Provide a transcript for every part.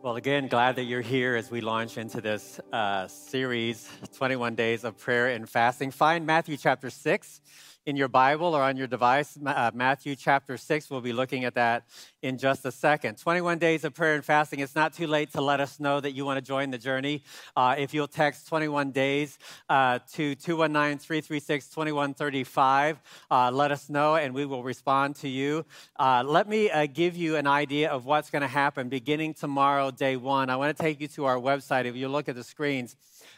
Well, again, glad that you're here as we launch into this uh, series 21 Days of Prayer and Fasting. Find Matthew chapter 6 in your Bible or on your device, uh, Matthew chapter 6. We'll be looking at that in just a second. 21 days of prayer and fasting. It's not too late to let us know that you want to join the journey. Uh, if you'll text 21 days uh, to 219 336 2135, uh, let us know and we will respond to you. Uh, let me uh, give you an idea of what's going to happen beginning tomorrow, day one. I want to take you to our website. If you look at the screens,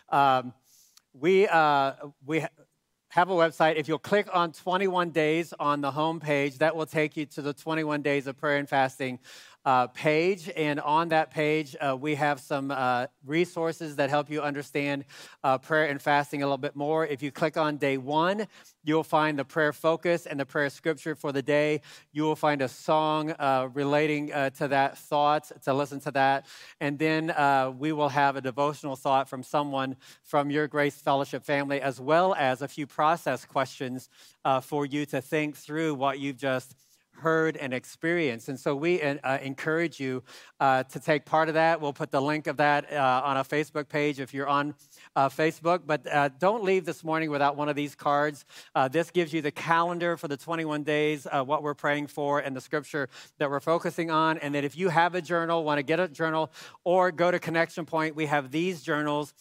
um, we, we, have a website. If you'll click on 21 days on the home page, that will take you to the 21 days of prayer and fasting uh, page. And on that page, uh, we have some uh, resources that help you understand uh, prayer and fasting a little bit more. If you click on day one, you'll find the prayer focus and the prayer scripture for the day. You will find a song uh, relating uh, to that thought to listen to that. And then we will have a devotional thought from someone from your Grace Fellowship family, as well as a few process questions for you to think through what you've just heard, and experienced. And so we uh, encourage you uh, to take part of that. We'll put the link of that uh, on a Facebook page if you're on uh, Facebook. But uh, don't leave this morning without one of these cards. Uh, this gives you the calendar for the 21 days, what we're praying for, and the scripture that we're focusing on. And then if you have a journal, want to get a journal, or go to Connection Point, we have these journals.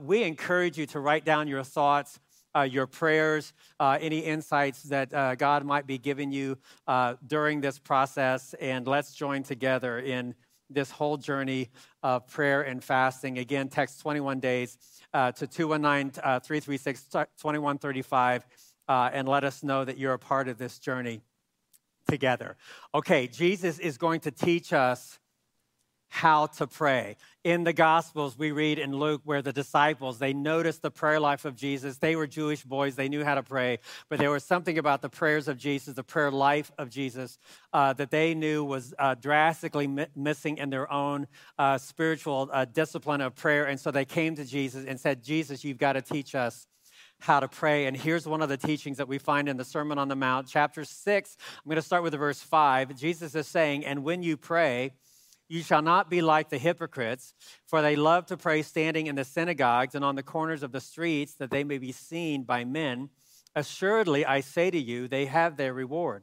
we encourage you to write down your thoughts uh, your prayers, uh, any insights that uh, God might be giving you uh, during this process. And let's join together in this whole journey of prayer and fasting. Again, text 21 days uh, to 219 uh, 336 2135 and let us know that you're a part of this journey together. Okay, Jesus is going to teach us how to pray. In the Gospels, we read in Luke where the disciples, they noticed the prayer life of Jesus. They were Jewish boys, they knew how to pray, but there was something about the prayers of Jesus, the prayer life of Jesus, uh, that they knew was uh, drastically mi- missing in their own uh, spiritual uh, discipline of prayer. And so they came to Jesus and said, Jesus, you've got to teach us how to pray. And here's one of the teachings that we find in the Sermon on the Mount, chapter 6. I'm going to start with verse 5. Jesus is saying, And when you pray, you shall not be like the hypocrites, for they love to pray standing in the synagogues and on the corners of the streets, that they may be seen by men. Assuredly, I say to you, they have their reward.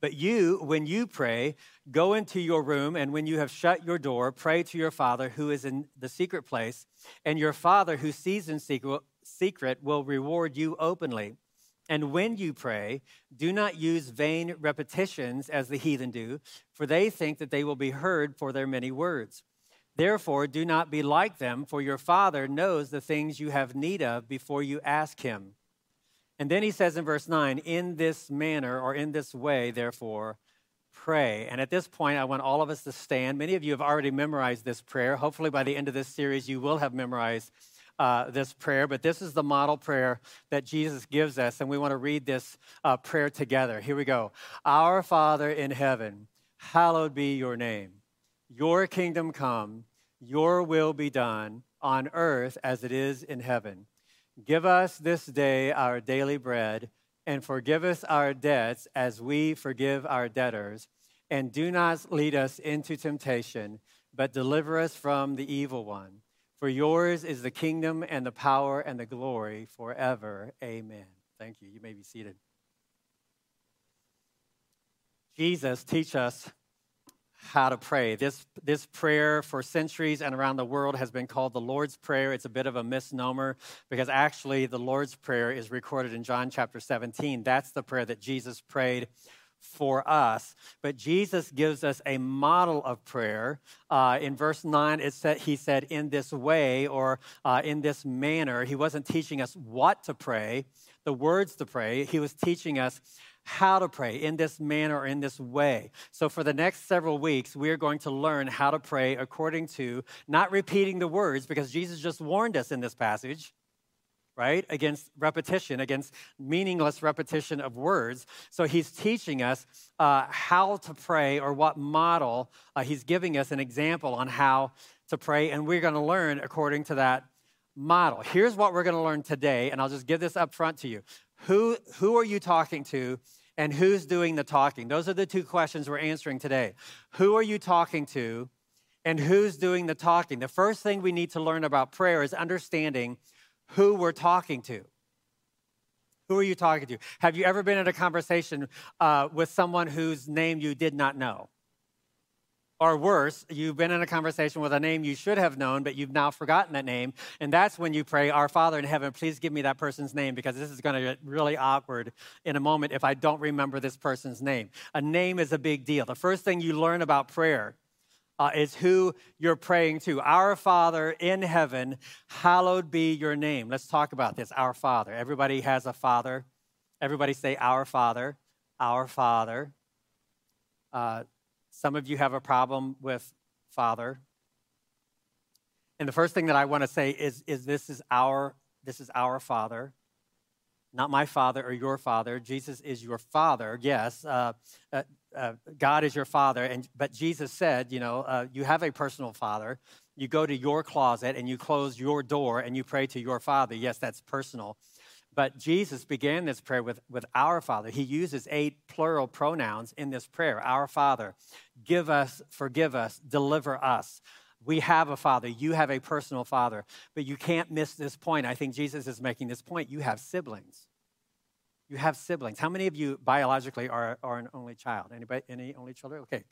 But you, when you pray, go into your room, and when you have shut your door, pray to your Father who is in the secret place, and your Father who sees in secret will reward you openly. And when you pray, do not use vain repetitions as the heathen do, for they think that they will be heard for their many words. Therefore, do not be like them, for your Father knows the things you have need of before you ask Him. And then he says in verse 9, In this manner or in this way, therefore, pray. And at this point, I want all of us to stand. Many of you have already memorized this prayer. Hopefully, by the end of this series, you will have memorized uh, this prayer, but this is the model prayer that Jesus gives us, and we want to read this uh, prayer together. Here we go. Our Father in heaven, hallowed be your name. Your kingdom come, your will be done on earth as it is in heaven. Give us this day our daily bread, and forgive us our debts as we forgive our debtors. And do not lead us into temptation, but deliver us from the evil one. For yours is the kingdom and the power and the glory forever. Amen. Thank you. You may be seated. Jesus, teach us how to pray. This, this prayer for centuries and around the world has been called the Lord's Prayer. It's a bit of a misnomer because actually the Lord's Prayer is recorded in John chapter 17. That's the prayer that Jesus prayed for us. But Jesus gives us a model of prayer. Uh, in verse 9, it said, he said, in this way or uh, in this manner. He wasn't teaching us what to pray, the words to pray. He was teaching us how to pray in this manner or in this way. So, for the next several weeks, we are going to learn how to pray according to not repeating the words because Jesus just warned us in this passage right? Against repetition, against meaningless repetition of words. So he's teaching us uh, how to pray or what model. Uh, he's giving us an example on how to pray, and we're going to learn according to that model. Here's what we're going to learn today, and I'll just give this up front to you. Who, who are you talking to, and who's doing the talking? Those are the two questions we're answering today. Who are you talking to, and who's doing the talking. The first thing we need to learn about prayer is understanding who we're talking to. Who are you talking to? Have you ever been in a conversation uh, with someone whose name you did not know? Or worse, you've been in a conversation with a name you should have known, but you've now forgotten that name. And that's when you pray, Our Father in heaven, please give me that person's name because this is going to get really awkward in a moment if I don't remember this person's name. A name is a big deal. The first thing you learn about prayer uh, is who you're praying to. Our Father in heaven, hallowed be your name. Let's talk about this. Our Father. Everybody has a Father. Everybody say, Our Father. Our Father. Uh, some of you have a problem with Father. And the first thing that I want to say is, is this is our this is our Father, not my Father or your Father. Jesus is your Father. Yes, uh, uh, God is your Father, and but Jesus said, you know, uh, you have a personal Father. You go to your closet and you close your door and you pray to your Father. Yes, that's personal. But Jesus began this prayer with, with our Father. He uses eight plural pronouns in this prayer Our Father, give us, forgive us, deliver us. We have a father. You have a personal father. But you can't miss this point. I think Jesus is making this point. You have siblings. You have siblings. How many of you biologically are, are an only child? Anybody? Any only children? Okay.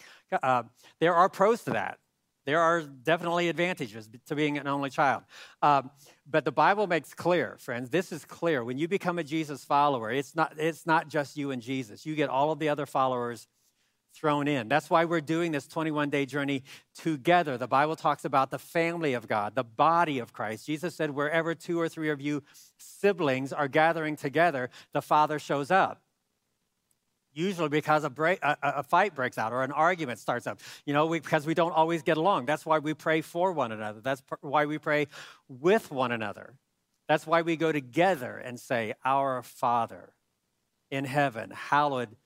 Uh, there are pros to that. There are definitely advantages to being an only child. Um, but the Bible makes clear, friends, this is clear. When you become a Jesus follower, it's not, it's not just you and Jesus. You get all of the other followers thrown in. That's why we're doing this 21 day journey together. The Bible talks about the family of God, the body of Christ. Jesus said, wherever two or three of you siblings are gathering together, the Father shows up usually because a, break, a, a, fight breaks out or an argument starts up, you know, we, because we don't always get along. That's why we pray for one another. That's why we pray with one another. That's why we go together and say, Our Father in heaven, hallowed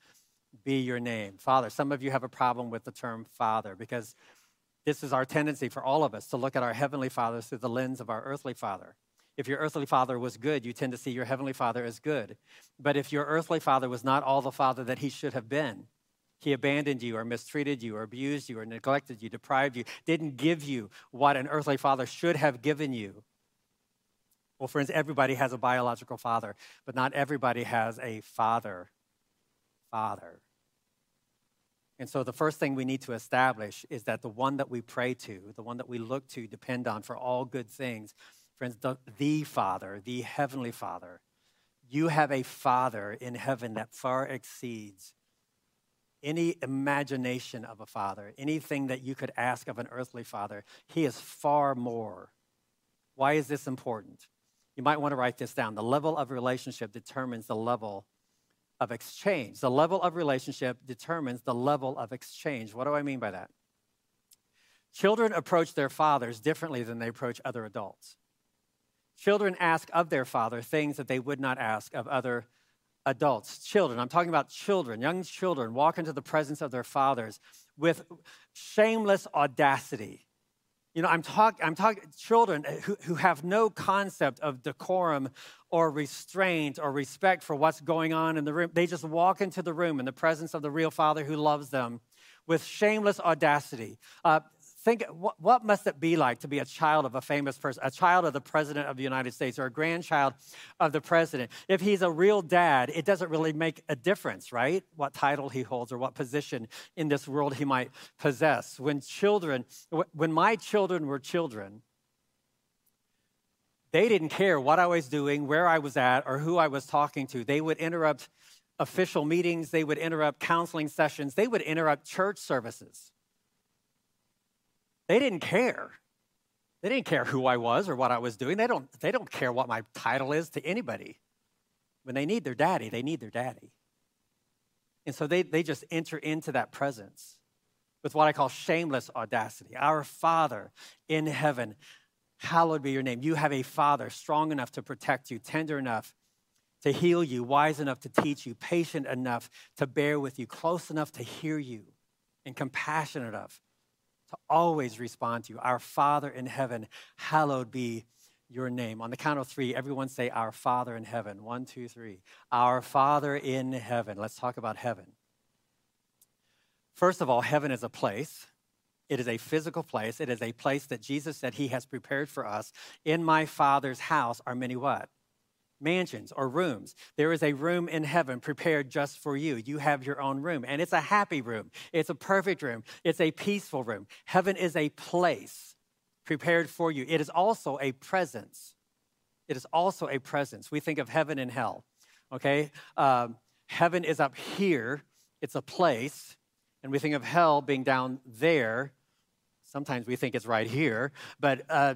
be your name. Father, some of you have a problem with the term Father because this is our tendency for all of us to look at our Heavenly Father through the lens of our earthly Father. If your earthly father was good, you tend to see your heavenly father as good. But if your earthly father was not all the father that he should have been, he abandoned you or mistreated you or abused you or neglected you, deprived you, didn't give you what an earthly father should have given you. Well, friends, everybody has a biological father, but not everybody has a father. Father. And so the first thing we need to establish is that the one that we pray to, the one that we look to, depend on for all good things, Friends, the, the Father, the Heavenly Father, you have a Father in heaven that far exceeds any imagination of a father, anything that you could ask of an earthly father. He is far more. Why is this important? You might want to write this down. The level of relationship determines the level of exchange. The level of relationship determines the level of exchange. What do I mean by that? Children approach their fathers differently than they approach other adults. Children ask of their father things that they would not ask of other adults. Children, I'm talking about children, young children, walk into the presence of their fathers with shameless audacity. You know, I'm talking I'm children who, who have no concept of decorum or restraint or respect for what's going on in the room. They just walk into the room in the presence of the real father who loves them with shameless audacity. Uh, Think, what, what must it be like to be a child of a famous person, a child of the president of the United States or a grandchild of the president? If he's a real dad, it doesn't really make a difference, right? What title he holds or what position in this world he might possess. When children, when my children were children, they didn't care what I was doing, where I was at, or who I was talking to. They would interrupt official meetings, they would interrupt counseling sessions, they would interrupt church services. They didn't care. They didn't care who I was or what I was doing. They don't, they don't care what my title is to anybody. When they need their daddy, they need their daddy. And so they, they just enter into that presence with what I call shameless audacity. Our Father in heaven, hallowed be your name. You have a Father strong enough to protect you, tender enough to heal you, wise enough to teach you, patient enough to bear with you, close enough to hear you, and compassionate enough to always respond to you. Our Father in heaven, hallowed be your name. On the count of three, everyone say, Our Father in heaven. One, two, three. Our Father in heaven. Let's talk about heaven. First of all, heaven is a place. It is a physical place. It is a place that Jesus said he has prepared for us. In my Father's house are many what? Mansions or rooms. There is a room in heaven prepared just for you. You have your own room, and it's a happy room. It's a perfect room. It's a peaceful room. Heaven is a place prepared for you. It is also a presence. It is also a presence. We think of heaven and hell, okay? Um, heaven is up here, it's a place and we think of hell being down there. Sometimes we think it's right here, but uh,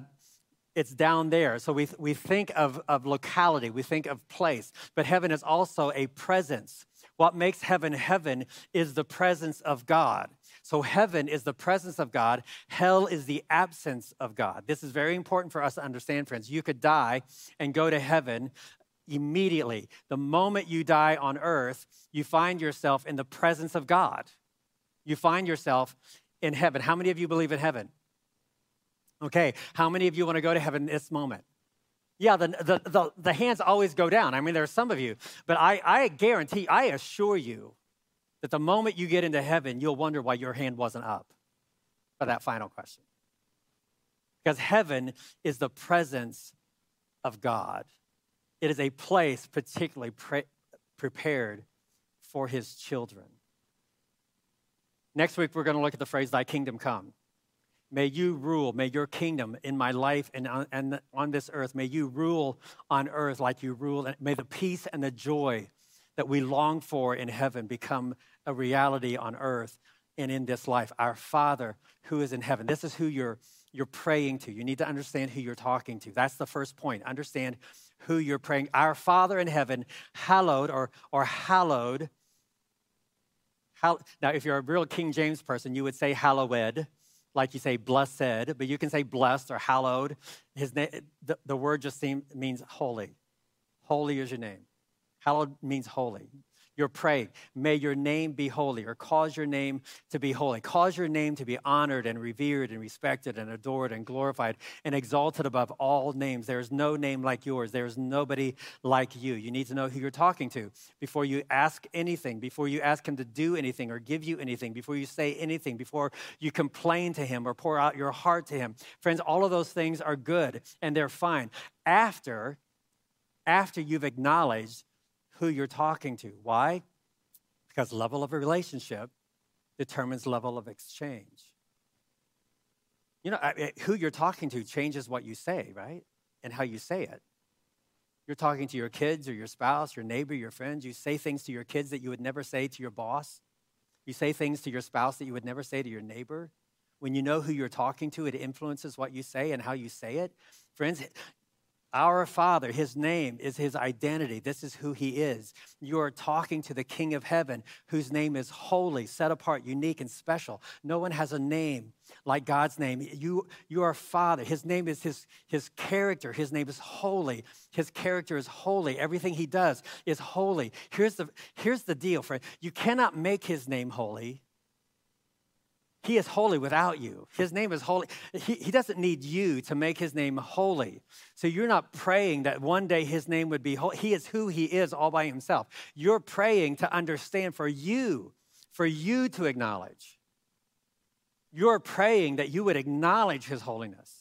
it's down there. So we, we think of, of locality, we think of place, but heaven is also a presence. What makes heaven heaven is the presence of God. So heaven is the presence of God, hell is the absence of God. This is very important for us to understand, friends. You could die and go to heaven immediately. The moment you die on earth, you find yourself in the presence of God you find yourself in heaven. How many of you believe in heaven? Okay, how many of you want to go to heaven this moment? Yeah, the, the, the, the, hands always go down. I mean, there are some of you, but I, I guarantee, I assure you that the moment you get into heaven, you'll wonder why your hand wasn't up for that final question. Because heaven is the presence of God, it is a place particularly pre- prepared for his children. Next week, we're going to look at the phrase, Thy kingdom come. May you rule, may your kingdom in my life and on, and on this earth, may you rule on earth like you rule. And may the peace and the joy that we long for in heaven become a reality on earth and in this life. Our Father who is in heaven. This is who you're, you're praying to. You need to understand who you're talking to. That's the first point. Understand who you're praying. Our Father in heaven, hallowed or, or hallowed now, if you're a real King James person, you would say hallowed, like you say blessed, but you can say blessed or hallowed. His name, the, the word just seem, means holy. Holy is your name. Hallowed means holy. You're praying, may your name be holy, or cause your name to be holy. Cause your name to be honored and revered and respected and adored and glorified and exalted above all names. There is no name like yours. There is nobody like you. You need to know who you're talking to before you ask anything, before you ask Him to do anything or give you anything, before you say anything, before you complain to Him or pour out your heart to Him. Friends, all of those things are good and they're fine. After, after you've acknowledged who you're talking to. Why? Because level of a relationship determines level of exchange. You know, who you're talking to changes what you say, right? And how you say it. You're talking to your kids or your spouse, your neighbor, your friends. You say things to your kids that you would never say to your boss. You say things to your spouse that you would never say to your neighbor. When you know who you're talking to, it influences what you say and how you say it. Friends, our Father, His name is His identity. This is who He is. You are talking to the King of Heaven, whose name is holy, set apart, unique, and special. No one has a name like God's name. You, you are Father. His name is His, his character. His name is holy. His character is holy. Everything He does is holy. Here's the, here's the deal, friend. You cannot make His name holy. He is holy without you. His name is holy. He, he doesn't need you to make his name holy. So you're not praying that one day his name would be holy. He is who he is all by himself. You're praying to understand for you, for you to acknowledge. You're praying that you would acknowledge his holiness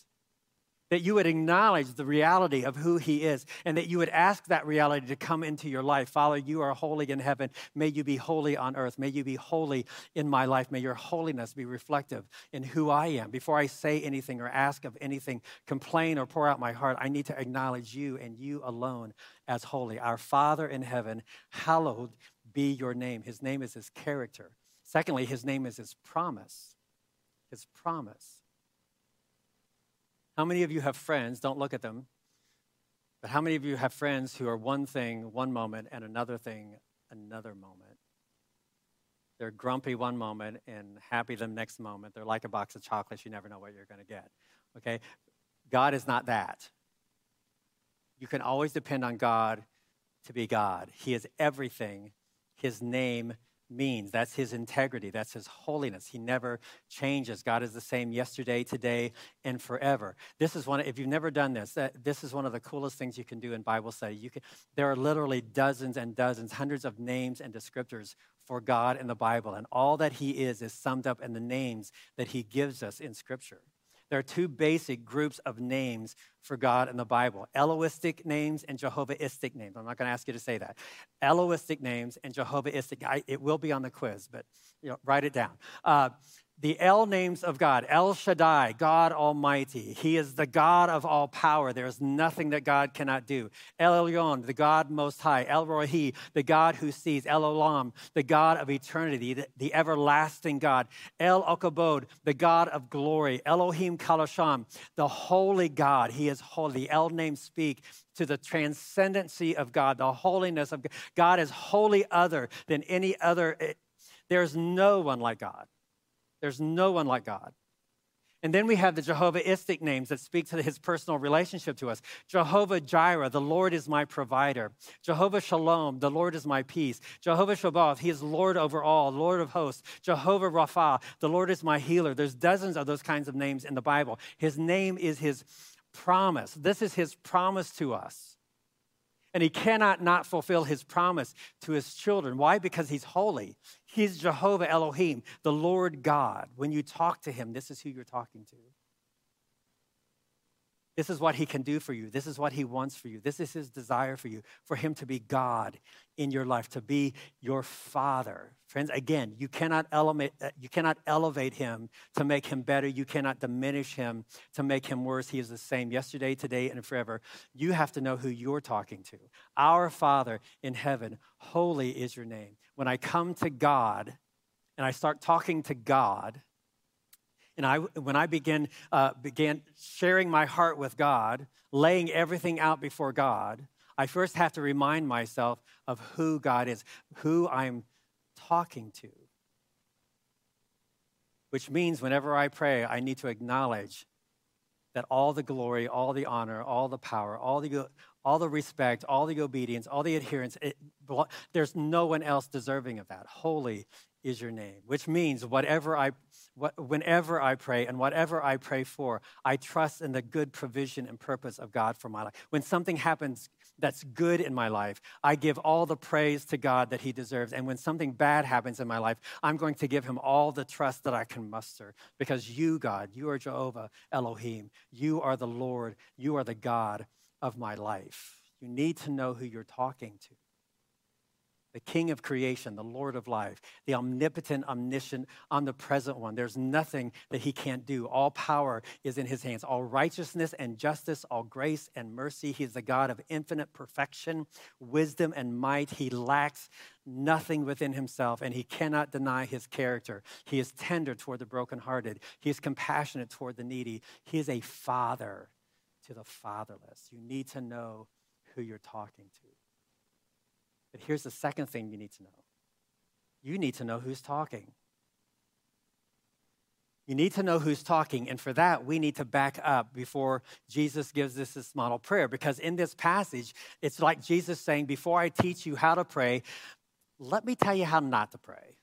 that you would acknowledge the reality of who He is, and that you would ask that reality to come into your life. Father, you are holy in heaven. May you be holy on earth. May you be holy in my life. May your holiness be reflective in who I am. Before I say anything or ask of anything, complain or pour out my heart, I need to acknowledge you and you alone as holy. Our Father in heaven, hallowed be your name. His name is His character. Secondly, His name is His promise. His promise. How many of you have friends? Don't look at them. But how many of you have friends who are one thing one moment and another thing another moment? They're grumpy one moment and happy the next moment. They're like a box of chocolates. You never know what you're going to get. Okay? God is not that. You can always depend on God to be God. He is everything His name means. That's his integrity. That's his holiness. He never changes. God is the same yesterday, today, and forever. This is one, if you've never done this, this is one of the coolest things you can do in Bible study. You can, there are literally dozens and dozens, hundreds of names and descriptors for God in the Bible. And all that he is is summed up in the names that he gives us in Scripture. There are two basic groups of names for God in the Bible Elohistic names and Jehovahistic names. I'm not going to ask you to say that. Elohistic names and Jehovahistic. I, it will be on the quiz, but you know, write it down. Uh, the El names of God El Shaddai, God Almighty. He is the God of all power. There is nothing that God cannot do. El Elyon, the God Most High. El Roi, the God who sees. El Olam, the God of eternity, the, the everlasting God. El Okabod, the God of glory. Elohim Kalasham, the holy God. He is holy. The El names speak to the transcendency of God, the holiness of God. God is wholly other than any other. Eh, There's no one like God. There's no one like God. And then we have the Jehovahistic names that speak to his personal relationship to us. Jehovah Jireh, the Lord is my provider. Jehovah Shalom, the Lord is my peace. Jehovah Sabaoth, he is Lord over all, Lord of hosts. Jehovah Rapha, the Lord is my healer. There's dozens of those kinds of names in the Bible. His name is his promise. This is his promise to us. And he cannot not fulfill his promise to his children. Why? Because he's holy. He's Jehovah Elohim, the Lord God. When you talk to him, this is who you're talking to. This is what he can do for you. This is what he wants for you. This is his desire for you, for him to be God in your life, to be your father. Friends, again, you cannot elevate, uh, you cannot elevate him to make him better. You cannot diminish him to make him worse. He is the same yesterday, today, and forever. You have to know who you're talking to. Our Father in heaven, holy is your name. When I come to God and I start talking to God, and I, when I began, uh, began sharing my heart with God, laying everything out before God, I first have to remind myself of who God is, who I'm talking to. Which means whenever I pray, I need to acknowledge that all the glory, all the honor, all the power, all the, all the respect, all the obedience, all the adherence, it, there's no one else deserving of that. Holy is your name, which means whatever I, whenever I pray and whatever I pray for, I trust in the good provision and purpose of God for my life. When something happens that's good in my life, I give all the praise to God that He deserves. And when something bad happens in my life, I'm going to give Him all the trust that I can muster because you, God, you are Jehovah Elohim. You are the Lord. You are the God of my life. You need to know who you're talking to the King of creation, the Lord of life, the omnipotent, omniscient, omnipresent one. There's nothing that he can't do. All power is in his hands. All righteousness and justice, all grace and mercy. He is the God of infinite perfection, wisdom, and might. He lacks nothing within himself, and he cannot deny his character. He is tender toward the brokenhearted, he is compassionate toward the needy. He is a father to the fatherless. You need to know who you're talking to. But here's the second thing you need to know you need to know who's talking. You need to know who's talking. And for that, we need to back up before Jesus gives us this model prayer. Because in this passage, it's like Jesus saying, Before I teach you how to pray, let me tell you how not to pray.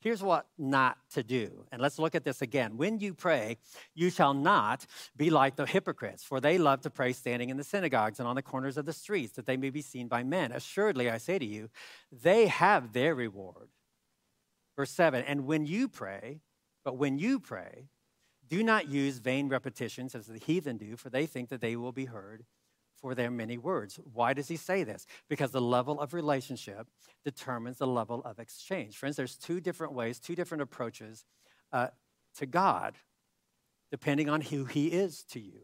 Here's what not to do. And let's look at this again. When you pray, you shall not be like the hypocrites, for they love to pray standing in the synagogues and on the corners of the streets, that they may be seen by men. Assuredly, I say to you, they have their reward. Verse 7 And when you pray, but when you pray, do not use vain repetitions as the heathen do, for they think that they will be heard for their many words. Why does he say this? Because the level of relationship determines the level of exchange. Friends, there's two different ways, two different approaches uh, to God, depending on who he is to you.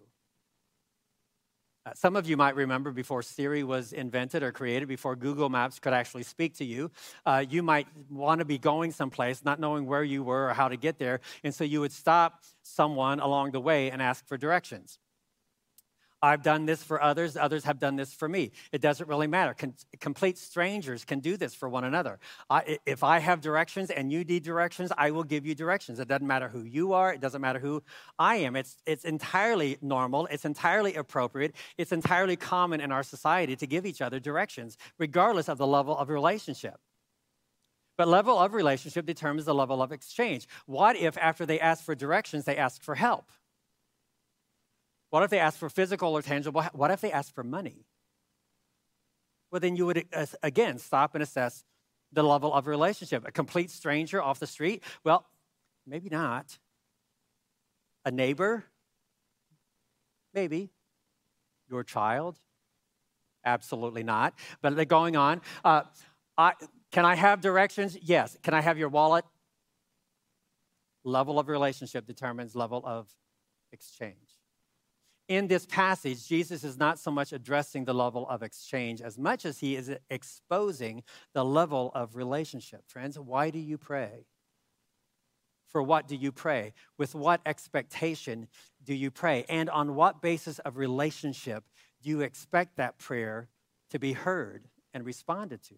Uh, some of you might remember before Siri was invented or created, before Google Maps could actually speak to you, uh, you might want to be going someplace, not knowing where you were or how to get there. And so you would stop someone along the way and ask for directions. I've done this for others, others have done this for me. It doesn't really matter. Con- complete strangers can do this for one another. I, if I have directions and you need directions, I will give you directions. It doesn't matter who you are, it doesn't matter who I am. It's, it's entirely normal, it's entirely appropriate, it's entirely common in our society to give each other directions, regardless of the level of relationship. But level of relationship determines the level of exchange. What if after they ask for directions, they ask for help? What if they ask for physical or tangible? What if they ask for money? Well, then you would uh, again stop and assess the level of relationship. A complete stranger off the street? Well, maybe not. A neighbor? Maybe. Your child? Absolutely not. But they're going on. Uh, I, can I have directions? Yes. Can I have your wallet? Level of relationship determines level of exchange. In this passage, Jesus is not so much addressing the level of exchange as much as he is exposing the level of relationship. Friends, why do you pray? For what do you pray? With what expectation do you pray? And on what basis of relationship do you expect that prayer to be heard and responded to?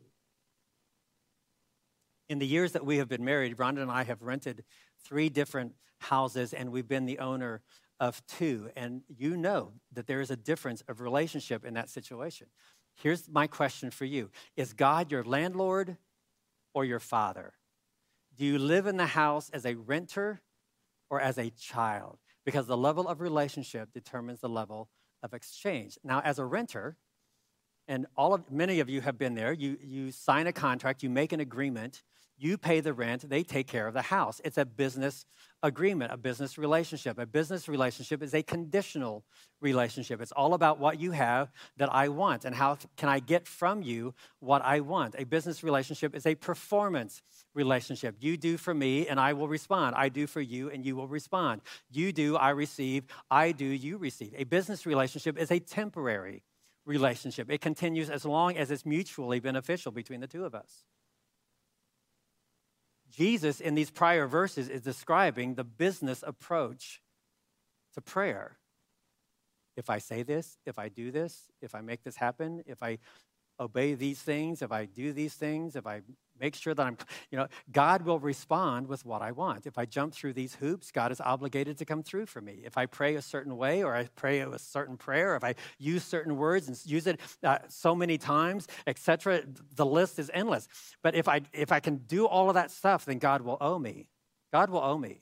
In the years that we have been married, Rhonda and I have rented three different houses, and we've been the owner of two. And you know that there is a difference of relationship in that situation. Here's my question for you Is God your landlord or your father? Do you live in the house as a renter or as a child? Because the level of relationship determines the level of exchange. Now, as a renter, and all of many of you have been there, you, you sign a contract, you make an agreement, you pay the rent, they take care of the house. It's a business agreement, a business relationship. A business relationship is a conditional relationship. It's all about what you have that I want and how can I get from you what I want. A business relationship is a performance relationship. You do for me and I will respond. I do for you and you will respond. You do, I receive. I do, you receive. A business relationship is a temporary relationship. It continues as long as it's mutually beneficial between the two of us. Jesus, in these prior verses, is describing the business approach to prayer. If I say this, if I do this, if I make this happen, if I obey these things, if I do these things, if I make sure that I'm, you know, God will respond with what I want. If I jump through these hoops, God is obligated to come through for me. If I pray a certain way or I pray a certain prayer, if I use certain words and use it uh, so many times, etc., the list is endless. But if I if I can do all of that stuff, then God will owe me. God will owe me.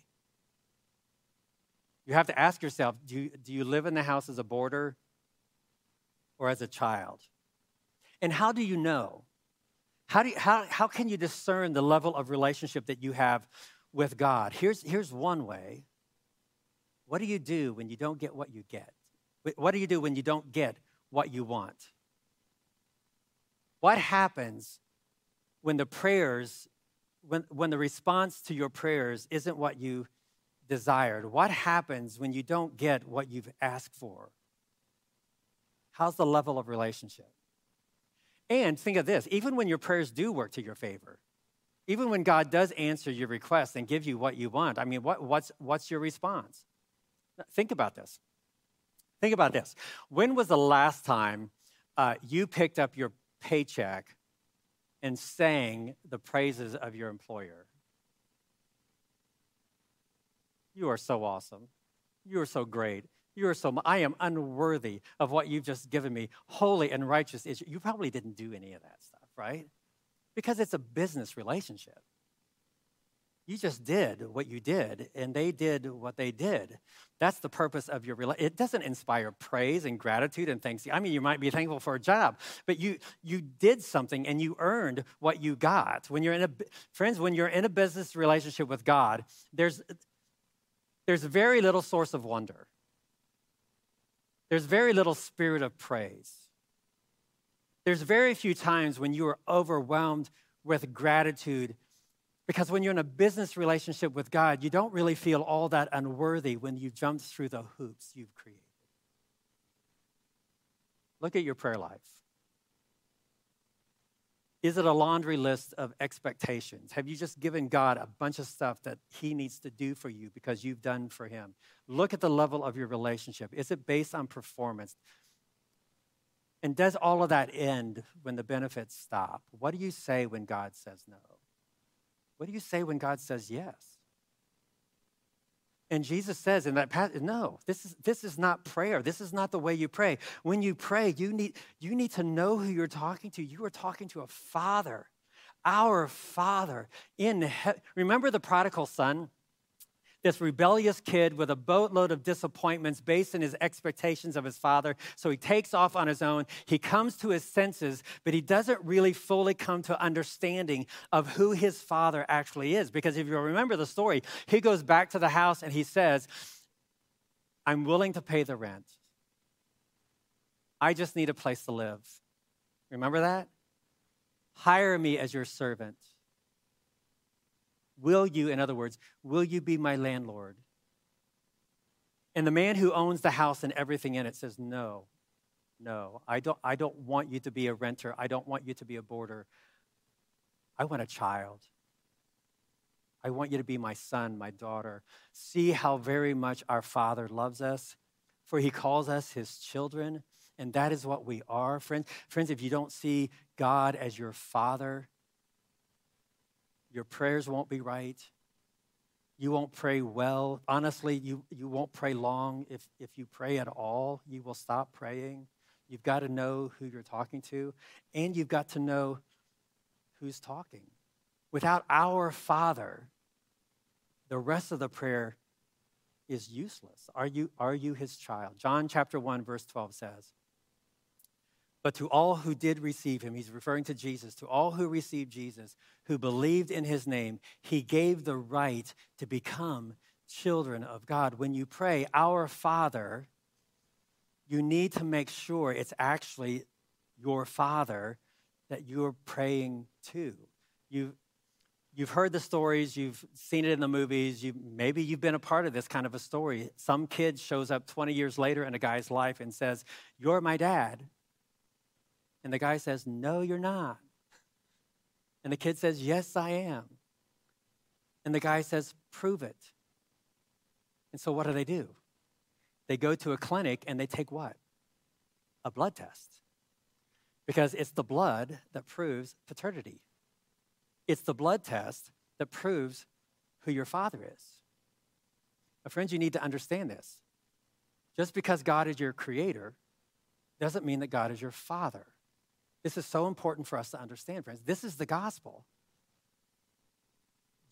You have to ask yourself, do you, do you live in the house as a boarder or as a child? And how do you know? How, do you, how, how can you discern the level of relationship that you have with God? Here's, here's one way. What do you do when you don't get what you get? What do you do when you don't get what you want? What happens when the prayers, when, when the response to your prayers isn't what you desired? What happens when you don't get what you've asked for? How's the level of relationship? And think of this even when your prayers do work to your favor, even when God does answer your request and give you what you want, I mean, what, what's, what's your response? Think about this. Think about this. When was the last time uh, you picked up your paycheck and sang the praises of your employer? You are so awesome. You are so great. You are so, I am unworthy of what you've just given me. Holy and righteous is, you probably didn't do any of that stuff, right? Because it's a business relationship. You just did what you did, and they did what they did. That's the purpose of your relationship. It doesn't inspire praise and gratitude and thanks. I mean, you might be thankful for a job, but you you did something and you earned what you got. When you're in a friends, when you're in a business relationship with God, there's there's very little source of wonder there's very little spirit of praise. There's very few times when you are overwhelmed with gratitude because when you're in a business relationship with God, you don't really feel all that unworthy when you jump through the hoops you've created. Look at your prayer life. Is it a laundry list of expectations? Have you just given God a bunch of stuff that He needs to do for you because you've done for Him? Look at the level of your relationship. Is it based on performance? And does all of that end when the benefits stop? What do you say when God says no? What do you say when God says yes? And Jesus says in that passage, no, this is, this is not prayer. This is not the way you pray. When you pray, you need, you need to know who you're talking to. You are talking to a father, Our Father in heaven. Remember the prodigal son? This rebellious kid with a boatload of disappointments based on his expectations of his father. So he takes off on his own. He comes to his senses, but he doesn't really fully come to understanding of who his father actually is. Because if you remember the story, he goes back to the house and he says, I'm willing to pay the rent. I just need a place to live. Remember that? Hire me as your servant. Will you, in other words, will you be my landlord? And the man who owns the house and everything in it says, No, no, I don't, I don't want you to be a renter. I don't want you to be a boarder. I want a child. I want you to be my son, my daughter. See how very much our Father loves us, for he calls us his children, and that is what we are, friends. Friends, if you don't see God as your Father, your prayers won't be right. You won't pray well. Honestly, you, you won't pray long. If, if you pray at all, you will stop praying. You've got to know who you're talking to, and you've got to know who's talking. Without our Father, the rest of the prayer is useless. Are you, are you his child? John chapter 1, verse 12 says, but to all who did receive him, he's referring to Jesus, to all who received Jesus, who believed in his name, he gave the right to become children of God. When you pray, Our Father, you need to make sure it's actually your Father that you're praying to. You, you've heard the stories, you've seen it in the movies, you, maybe you've been a part of this kind of a story. Some kid shows up 20 years later in a guy's life and says, You're my dad. And the guy says, No, you're not. And the kid says, Yes, I am. And the guy says, Prove it. And so what do they do? They go to a clinic and they take what? A blood test. Because it's the blood that proves paternity. It's the blood test that proves who your father is. But friends, you need to understand this. Just because God is your creator doesn't mean that God is your father. This is so important for us to understand, friends. This is the gospel.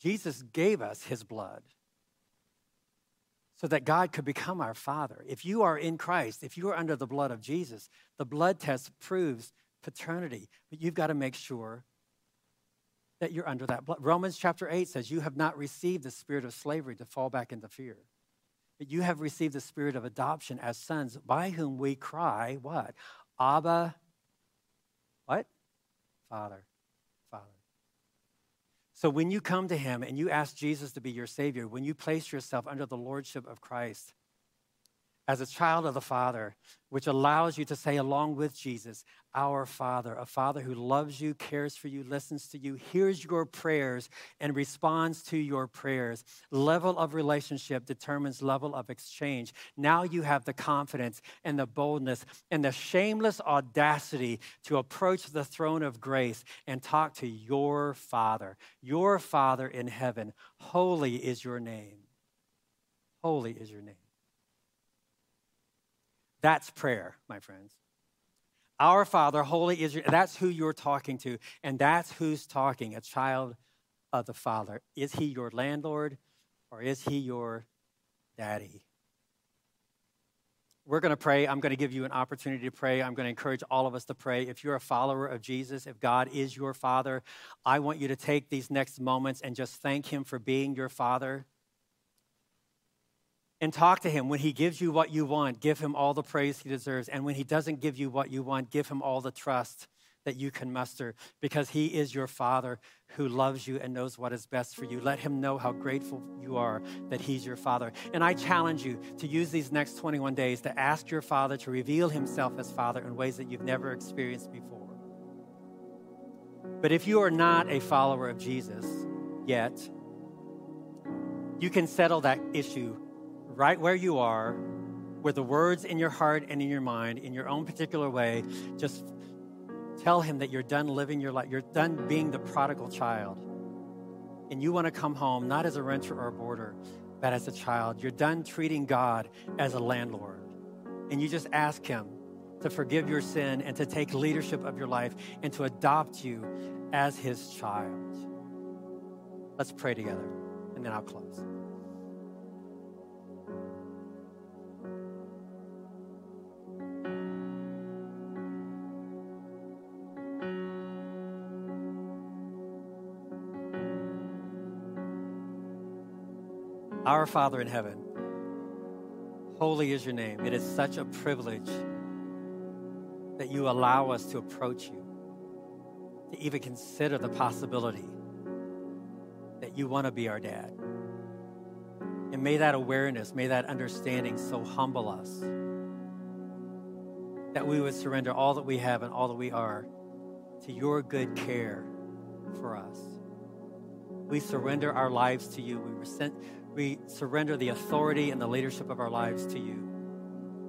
Jesus gave us his blood so that God could become our Father. If you are in Christ, if you are under the blood of Jesus, the blood test proves paternity, but you've got to make sure that you're under that blood. Romans chapter 8 says, You have not received the spirit of slavery to fall back into fear, but you have received the spirit of adoption as sons, by whom we cry, What? Abba, what? Father. Father. So when you come to him and you ask Jesus to be your Savior, when you place yourself under the Lordship of Christ, as a child of the Father, which allows you to say, along with Jesus, Our Father, a Father who loves you, cares for you, listens to you, hears your prayers, and responds to your prayers. Level of relationship determines level of exchange. Now you have the confidence and the boldness and the shameless audacity to approach the throne of grace and talk to your Father, your Father in heaven. Holy is your name. Holy is your name. That's prayer, my friends. Our Father, holy Israel, that's who you're talking to, and that's who's talking, a child of the Father. Is he your landlord or is he your daddy? We're going to pray. I'm going to give you an opportunity to pray. I'm going to encourage all of us to pray. If you're a follower of Jesus, if God is your Father, I want you to take these next moments and just thank Him for being your Father and talk to him. When he gives you what you want, give him all the praise he deserves. And when he doesn't give you what you want, give him all the trust that you can muster because he is your father who loves you and knows what is best for you. Let him know how grateful you are that he's your father. And I challenge you to use these next 21 days to ask your father to reveal himself as father in ways that you've never experienced before. But if you are not a follower of Jesus yet, you can settle that issue right where you are, with the words in your heart and in your mind, in your own particular way, just tell him that you're done living your life. You're done being the prodigal child. And you want to come home, not as a renter or a boarder, but as a child. You're done treating God as a landlord. And you just ask him to forgive your sin and to take leadership of your life and to adopt you as his child. Let's pray together, and then I'll close. Our Father in heaven, holy is your name. It is such a privilege that you allow us to approach you, to even consider the possibility that you want to be our dad. And may that awareness, may that understanding so humble us that we would surrender all that we have and all that we are to your good care for us. We surrender our lives to you. We, we surrender the authority and the leadership of our lives to you.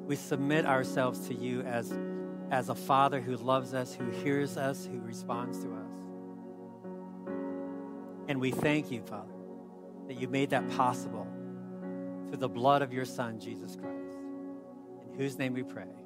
We submit ourselves to you as, as a father who loves us, who hears us, who responds to us. And we thank you, Father, that you made that possible through the blood of your Son, Jesus Christ, in whose name we pray.